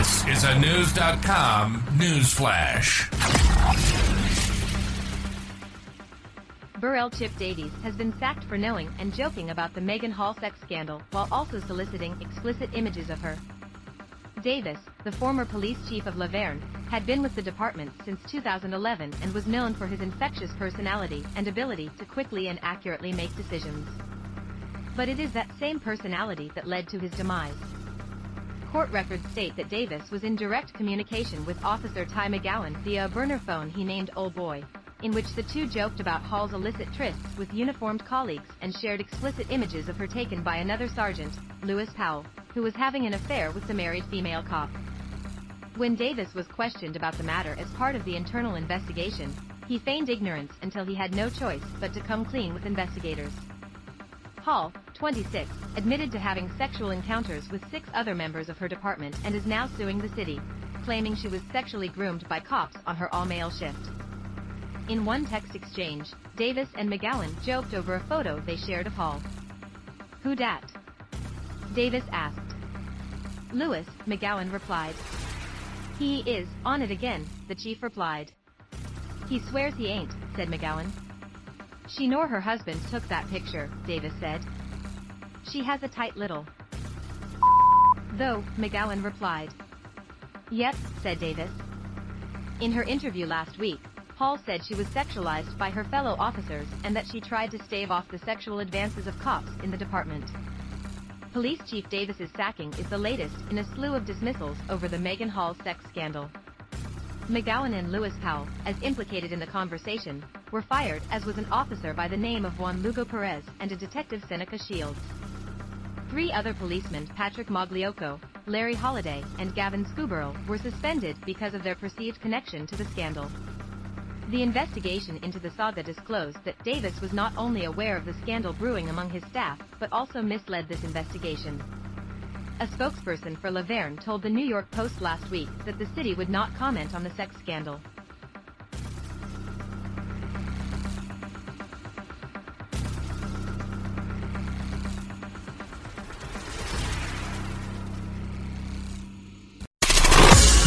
This is a News.com news flash. Burrel Chip Davies has been sacked for knowing and joking about the Meagan Hall sex scandal while also soliciting explicit images of her. Davis, the former police chief of La Vergne, had been with the department since 2011 and was known for his infectious personality and ability to quickly and accurately make decisions. But it is that same personality that led to his demise. Court records state that Davis was in direct communication with Officer Ty McGowan via a burner phone he named Old Boy, in which the two joked about Hall's illicit trysts with uniformed colleagues and shared explicit images of her taken by another sergeant, Lewis Powell, who was having an affair with the married female cop. When Davis was questioned about the matter as part of the internal investigation, he feigned ignorance until he had no choice but to come clean with investigators. Hall, 26, admitted to having sexual encounters with six other members of her department and is now suing the city, claiming she was sexually groomed by cops on her all-male shift. In one text exchange, Davis and McGowan joked over a photo they shared of Hall. Who dat? Davis asked. Lewis, McGowan replied. He is, on it again, the chief replied. He swears he ain't, said McGowan. She nor her husband took that picture, Davis said. She has a tight little. Though, McGowan replied. Yep, said Davis. In her interview last week, Hall said she was sexualized by her fellow officers and that she tried to stave off the sexual advances of cops in the department. Police Chief Davis's sacking is the latest in a slew of dismissals over the Meagan Hall sex scandal. McGowan and Lewis Powell, as implicated in the conversation, were fired as was an officer by the name of Juan Lugo Perez and a detective Seneca Shields. Three other policemen, Patrick Magliocco, Larry Holliday, and Gavin Scubero, were suspended because of their perceived connection to the scandal. The investigation into the saga disclosed that Davis was not only aware of the scandal brewing among his staff, but also misled this investigation. A spokesperson for La Vergne told the New York Post last week that the city would not comment on the sex scandal.